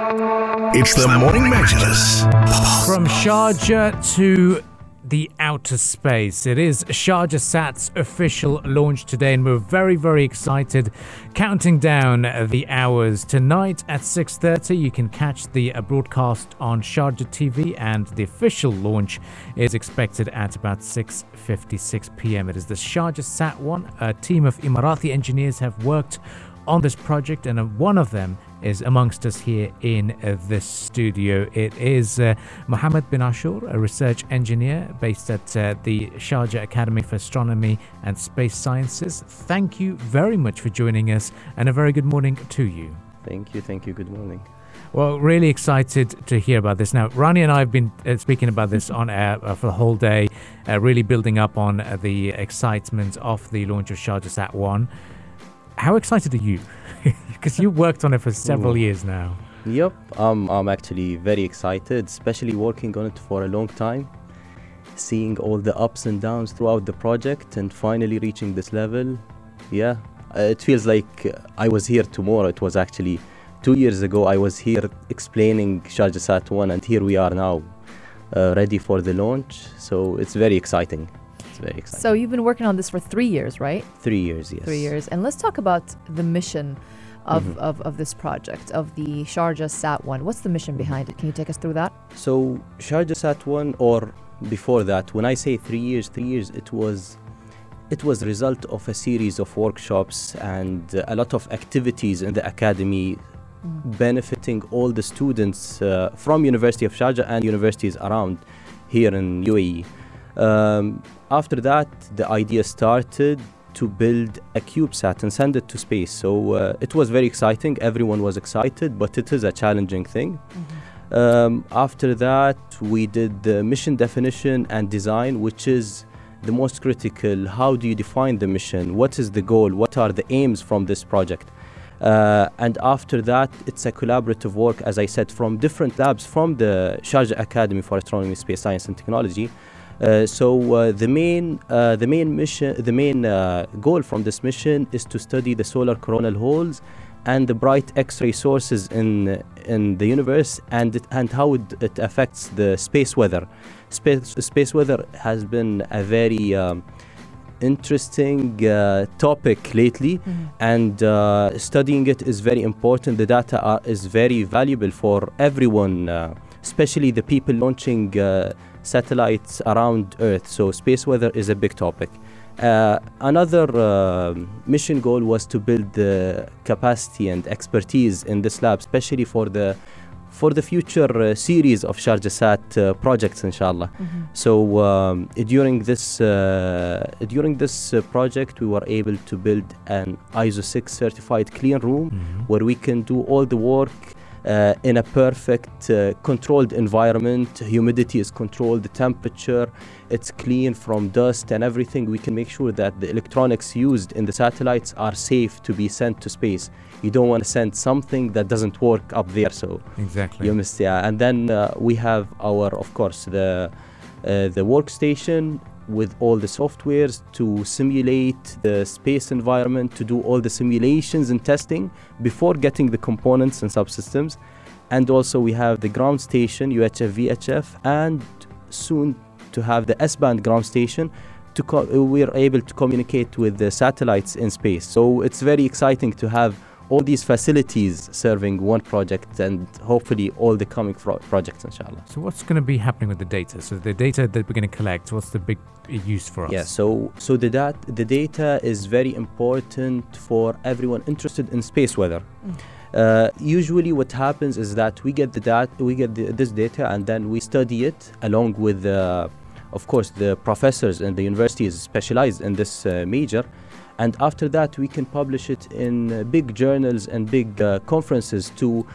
It's the Morning Majlis. From Sharjah to the outer space. It is Sharjah Sat's official launch today, and we're very, very excited. Counting down the hours tonight at 6:30, you can catch the uh, broadcast on Sharjah TV, and the official launch is expected at about 6:56 p.m. It is the Sharjah Sat One. A team of Emirati engineers have worked on this project, and uh, one of them is amongst us here in uh, this studio. It is uh, Mohamed BinAshour, a research engineer based at uh, the Sharjah Academy for Astronomy and Space Sciences. Thank you very much for joining us, and a very good morning to you. Thank you, thank you. Good morning. Well, really excited to hear about this. Now, Rani and I have been uh, speaking about this on air uh, for the whole day, uh, really building up on uh, the excitement of the launch of Sharjah Sat 1. How excited are you? Because you worked on it for several years now. Yep, um, I'm actually very excited, especially working on it for a long time, seeing all the ups and downs throughout the project, and finally reaching this level. Yeah, uh, it feels like I was here tomorrow. It was actually two years ago. I was here explaining Sharjah Sat 1, and here we are now, uh, ready for the launch. So it's very exciting. It's very exciting. So you've been working on this for three years, right? three years, yes. Three years. And let's talk about the mission of, Mhm. of, of this project, of the Sharjah Sat 1. What's the mission behind it? Can you take us through that? So Sharjah Sat 1 or before that, when I say three years, three years, it was it was a result of a series of workshops and uh, a lot of activities in the academy benefiting all the students uh, from University of Sharjah and universities around here in UAE. Um, after that, the idea started to build a CubeSat and send it to space. So uh, it was very exciting. Everyone was excited, but it is a challenging thing. Um, after that, we did the mission definition and design, which is the most critical. How do you define the mission? What is the goal? What are the aims from this project? Uh, and after that, it's a collaborative work, as I said, from different labs from the Sharjah Academy for Astronomy, Space Science, and Technology. Uh, so uh, the main, uh, the main mission, the main uh, goal from this mission is to study the solar coronal holes and the bright X-ray sources in in the universe and it, and how it, it affects the space weather. Space space weather has been a very um, interesting uh, topic lately, and uh, studying it is very important. The data are, is very valuable for everyone, uh, especially the people launching uh, satellites around Earth. So space weather is a big topic. Uh, another uh, mission goal was to build the capacity and expertise in this lab, especially for the for the future uh, series of Sharjah Sat uh, projects, inshallah. So um, during this uh, during this uh, project, we were able to build an ISO 6 certified clean room where we can do all the work uh, in a perfect uh, controlled environment. Humidity is controlled, the temperature, it's clean from dust and everything. We can make sure that the electronics used in the satellites are safe to be sent to space. You don't want to send something that doesn't work up there. So Exactly. you missed, yeah. And then uh, we have our, of course, the uh, the workstation with all the softwares to simulate the space environment, to do all the simulations and testing before getting the components and subsystems. And also we have the ground station, UHF, VHF, and soon to have the S-band ground station. To co- we're able to communicate with the satellites in space. So it's very exciting to have all these facilities serving one project and hopefully all the coming fro- projects inshallah So what's going to be happening with the data? So the data that we're going to collect, what's the big use for us? yeah so so the dat- the data is very important for everyone interested in space weather uh, usually what happens is that we get the dat- we get the, this data and then we study it along with uh, of course the professors and the universities specialized in this uh, major and after that we can publish it in uh, big journals and big uh, conferences to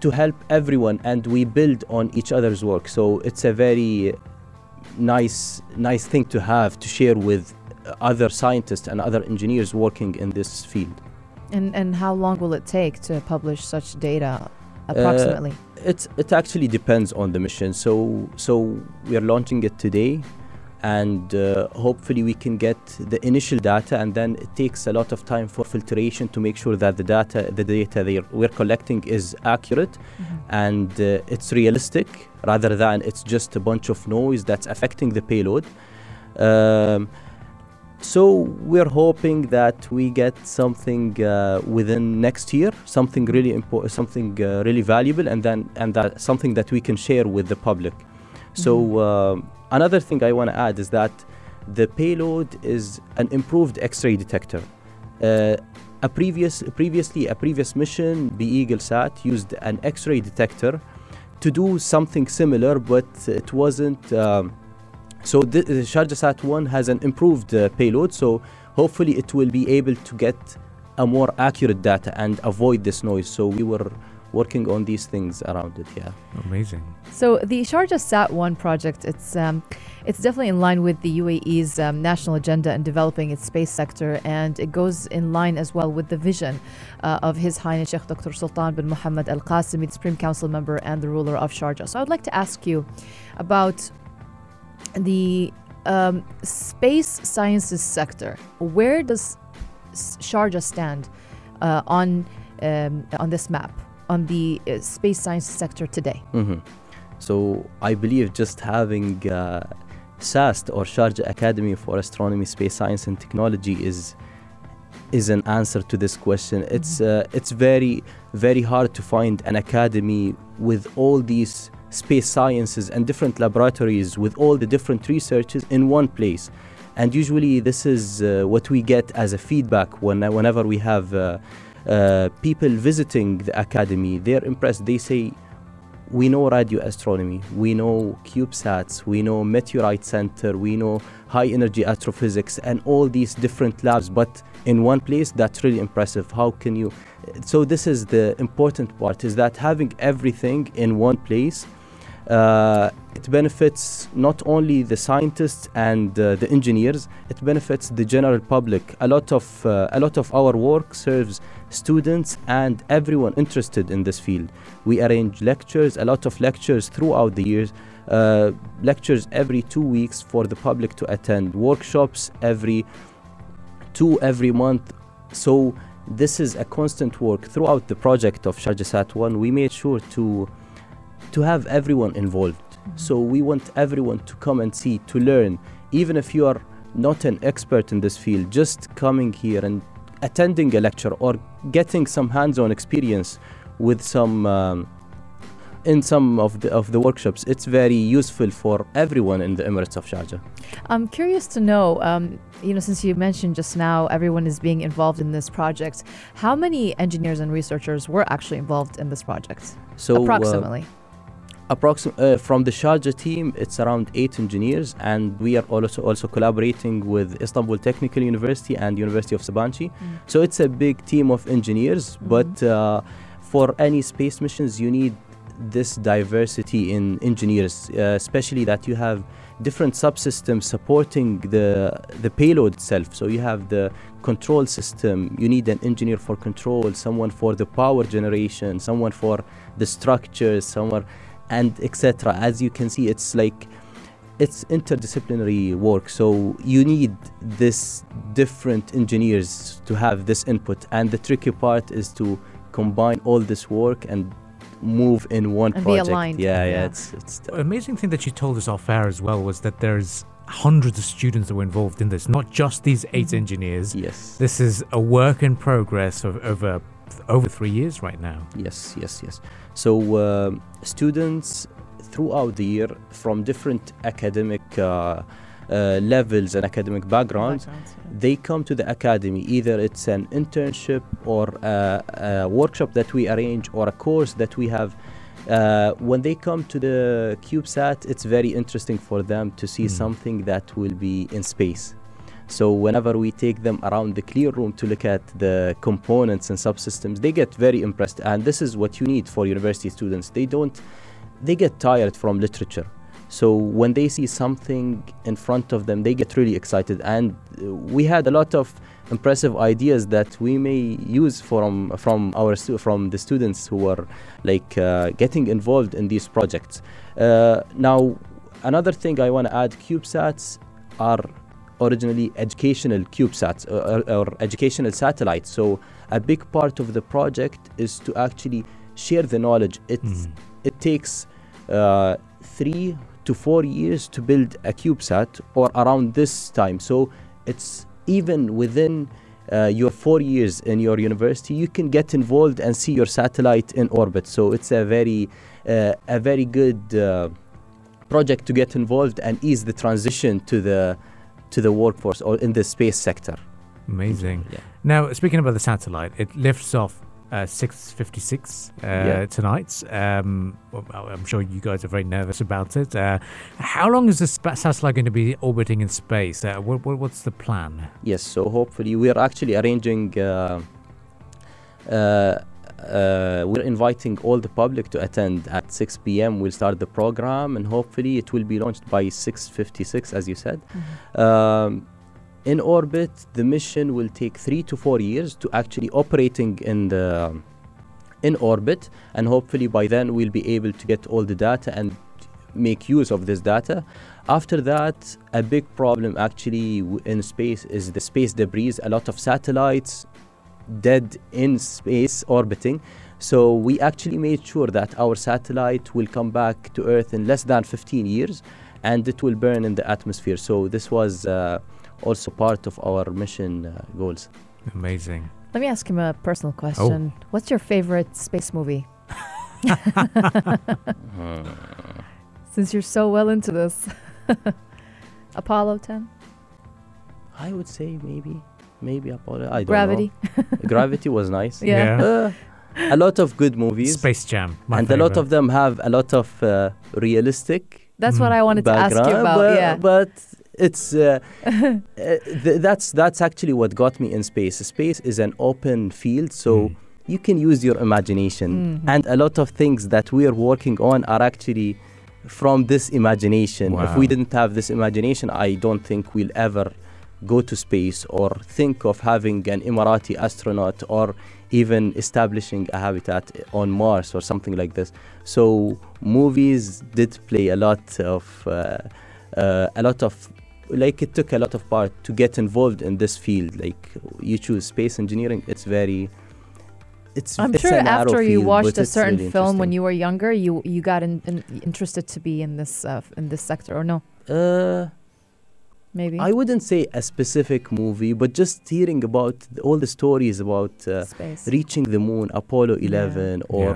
to help everyone. And we build on each other's work. So it's a very nice nice thing to have to share with other scientists and other engineers working in this field. And, and how long will it take to publish such data approximately? it's it actually depends on the mission. So so we are launching it today and uh, hopefully we can get the initial data and then it takes a lot of time for filtration to make sure that the data the data they we're collecting is accurate Mm-hmm. and uh, it's realistic rather than it's just a bunch of noise that's affecting the payload um, so we're hoping that we get something uh, within next year, something really important, something uh, really valuable, and then and that something that we can share with the public. So um another thing I want to add is that the payload is an improved X-ray detector. Uh, a previous previously a previous mission, the Eagle Sat, used an X-ray detector to do something similar, but it wasn't. Um, so the, the Sharjah Sat 1 has an improved uh, payload, so hopefully it will be able to get a more accurate data and avoid this noise. So we were working on these things around it. Yeah. Amazing. So the Sharjah Sat 1 project, it's um, it's definitely in line with the UAE's um, national agenda in developing its space sector, and it goes in line as well with the vision uh, of His Highness Sheikh Dr. Sultan bin Mohammed Al Qasimi, the Supreme Council member and the ruler of Sharjah. So I would like to ask you about the um, space sciences sector. Where does S- Sharjah stand uh, on um, on this map on the uh, space science sector today? hmm So I believe just having uh, SAST or Sharjah Academy for Astronomy, Space Science and Technology is is an answer to this question. It's uh, it's very very hard to find an academy with all these space sciences and different laboratories with all the different researches in one place. And usually this is uh, what we get as a feedback when whenever we have uh, uh, people visiting the academy. They're impressed. They say we know radio astronomy, we know CubeSats, we know Meteorite Center, we know high energy astrophysics, and all these different labs, but in one place, that's really impressive. How can you? So, this is the important part is that having everything in one place. Uh, it benefits not only the scientists and uh, the engineers; it benefits the general public. A lot of uh, a lot of our work serves students and everyone interested in this field. We arrange lectures, a lot of lectures throughout the years, uh, lectures every two weeks for the public to attend, workshops every two every month. So this is a constant work throughout the project of Sharjah Sat 1. We made sure to to have everyone involved. So we want everyone to come and see, to learn, even if you are not an expert in this field, just coming here and attending a lecture or getting some hands-on experience with some um, in some of the of the workshops. It's very useful for everyone in the Emirates of Sharjah. I'm curious to know, um, you know, since you mentioned just now everyone is being involved in this project, how many engineers and researchers were actually involved in this project? So uh, Approximately. Approxim- uh, from the Sharjah team, it's around eight engineers, and we are also also collaborating with Istanbul Technical University and University of Sabanci. So it's a big team of engineers, but uh, for any space missions, you need this diversity in engineers, uh, especially that you have different subsystems supporting the the payload itself. So you have the control system. You need an engineer for control, someone for the power generation, someone for the structures, someone and etc. As you can see, it's like it's interdisciplinary work. So you need this different engineers to have this input, and the tricky part is to combine all this work and move in one And be project. aligned, Yeah, yeah, yeah. it's it's Amazing thing that you told us off air as well was that there's hundreds of students that were involved in this, not just these 8 mm-hmm. engineers. yes. This is a work in progress of over over three years right now. Yes, yes, yes. So um students throughout the year from different academic uh, uh, levels and academic backgrounds, Backgrounds, yeah. they come to the academy. Either it's an internship or a, a workshop that we arrange or a course that we have. Uh, when they come to the CubeSat, it's very interesting for them to see Mm. something that will be in space. So whenever we take them around the clean room to look at the components and subsystems, they get very impressed. And this is what you need for university students. They don't, they get tired from literature. So when they see something in front of them, they get really excited. And uh, we had a lot of impressive ideas that we may use from from our from the students who are like uh, getting involved in these projects. Uh, now, another thing I want to add: CubeSats are originally educational CubeSats or, or educational satellites. So a big part of the project is to actually share the knowledge. It's, Mm. It takes uh, three to four years to build a CubeSat or around this time. So it's even within uh, your four years in your university, you can get involved and see your satellite in orbit. So it's a very, uh, a very good uh, project to get involved and ease the transition to the to the workforce or in the space sector. Amazing. Yeah. Now, speaking about the satellite, it lifts off uh, 6:56 uh, Yeah. tonight. Um, well, I'm sure you guys are very nervous about it. Uh, how long is this satellite going to be orbiting in space? Uh, what, what, what's the plan? Yes, so hopefully we are actually arranging. Uh, we're inviting all the public to attend at 6 p.m. We'll start the program, and hopefully it will be launched by 6:56, as you said. Um, in orbit, the mission will take three to four years to actually operating in the in orbit, and hopefully by then we'll be able to get all the data and make use of this data. After that, a big problem actually in space is the space debris. A lot of satellites dead in space orbiting. So we actually made sure that our satellite will come back to Earth in less than 15 years, and it will burn in the atmosphere. So this was uh, also part of our mission uh, goals. Amazing. Let me ask him a personal question. What's your favorite space movie? Since you're so well into this. Apollo 10? I would say maybe, maybe Apollo. I don't Gravity? know. Gravity was nice. Yeah. Uh, a lot of good movies, Space Jam. My and a lot of them have a lot of uh, realistic That's what Mm. I wanted to ask you about. but, yeah. but it's uh, uh, th- that's that's actually what got me in space. Space is an open field, so Mm. you can use your imagination, Mhm. and a lot of things that we are working on are actually from this imagination. If we didn't have this imagination, I don't think we'll ever go to space or think of having an Emirati astronaut or even establishing a habitat on Mars or something like this. So movies did play a lot of uh, uh, a lot of like it took a lot of part to get involved in this field. Like you choose space engineering, it's very it's I'm it's sure after you field, watched a certain really film when you were younger, you you got in, in, interested to be in this uh, in this sector, or no? uh, Maybe I wouldn't say a specific movie, but just hearing about the- all the stories about uh, reaching the moon, Apollo Yeah. 11 or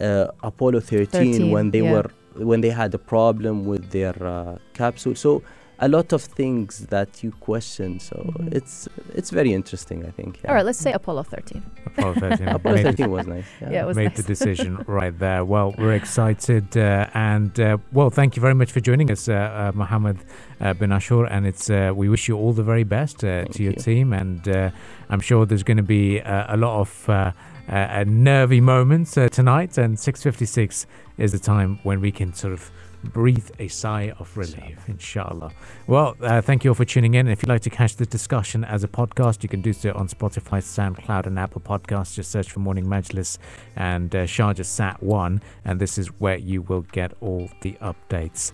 Yeah. uh, Apollo 13, 13, when they yeah. were when they had a problem with their uh, capsule. So a lot of things that you question. So Mhm. it's it's very interesting. I think. yeah. All right, let's say Apollo 13. Apollo 13. Apollo 13 was nice. Yeah. Yeah, it was made nice. the decision right there. Well, we're excited, uh, and uh, well, thank you very much for joining us, uh, uh, Mohamed uh, BinAshour. And it's uh, we wish you all the very best uh, to your you. team, and uh, I'm sure there's going to be uh, a lot of. Uh, uh, uh, nervy moments uh, tonight, and 6:56 is the time when we can sort of breathe a sigh of relief, inshallah. Well, uh, thank you all for tuning in. If you'd like to catch the discussion as a podcast, you can do so on Spotify, SoundCloud, and Apple Podcasts. Just search for Morning Majlis and uh, Sharjah Sat 1, and this is where you will get all the updates.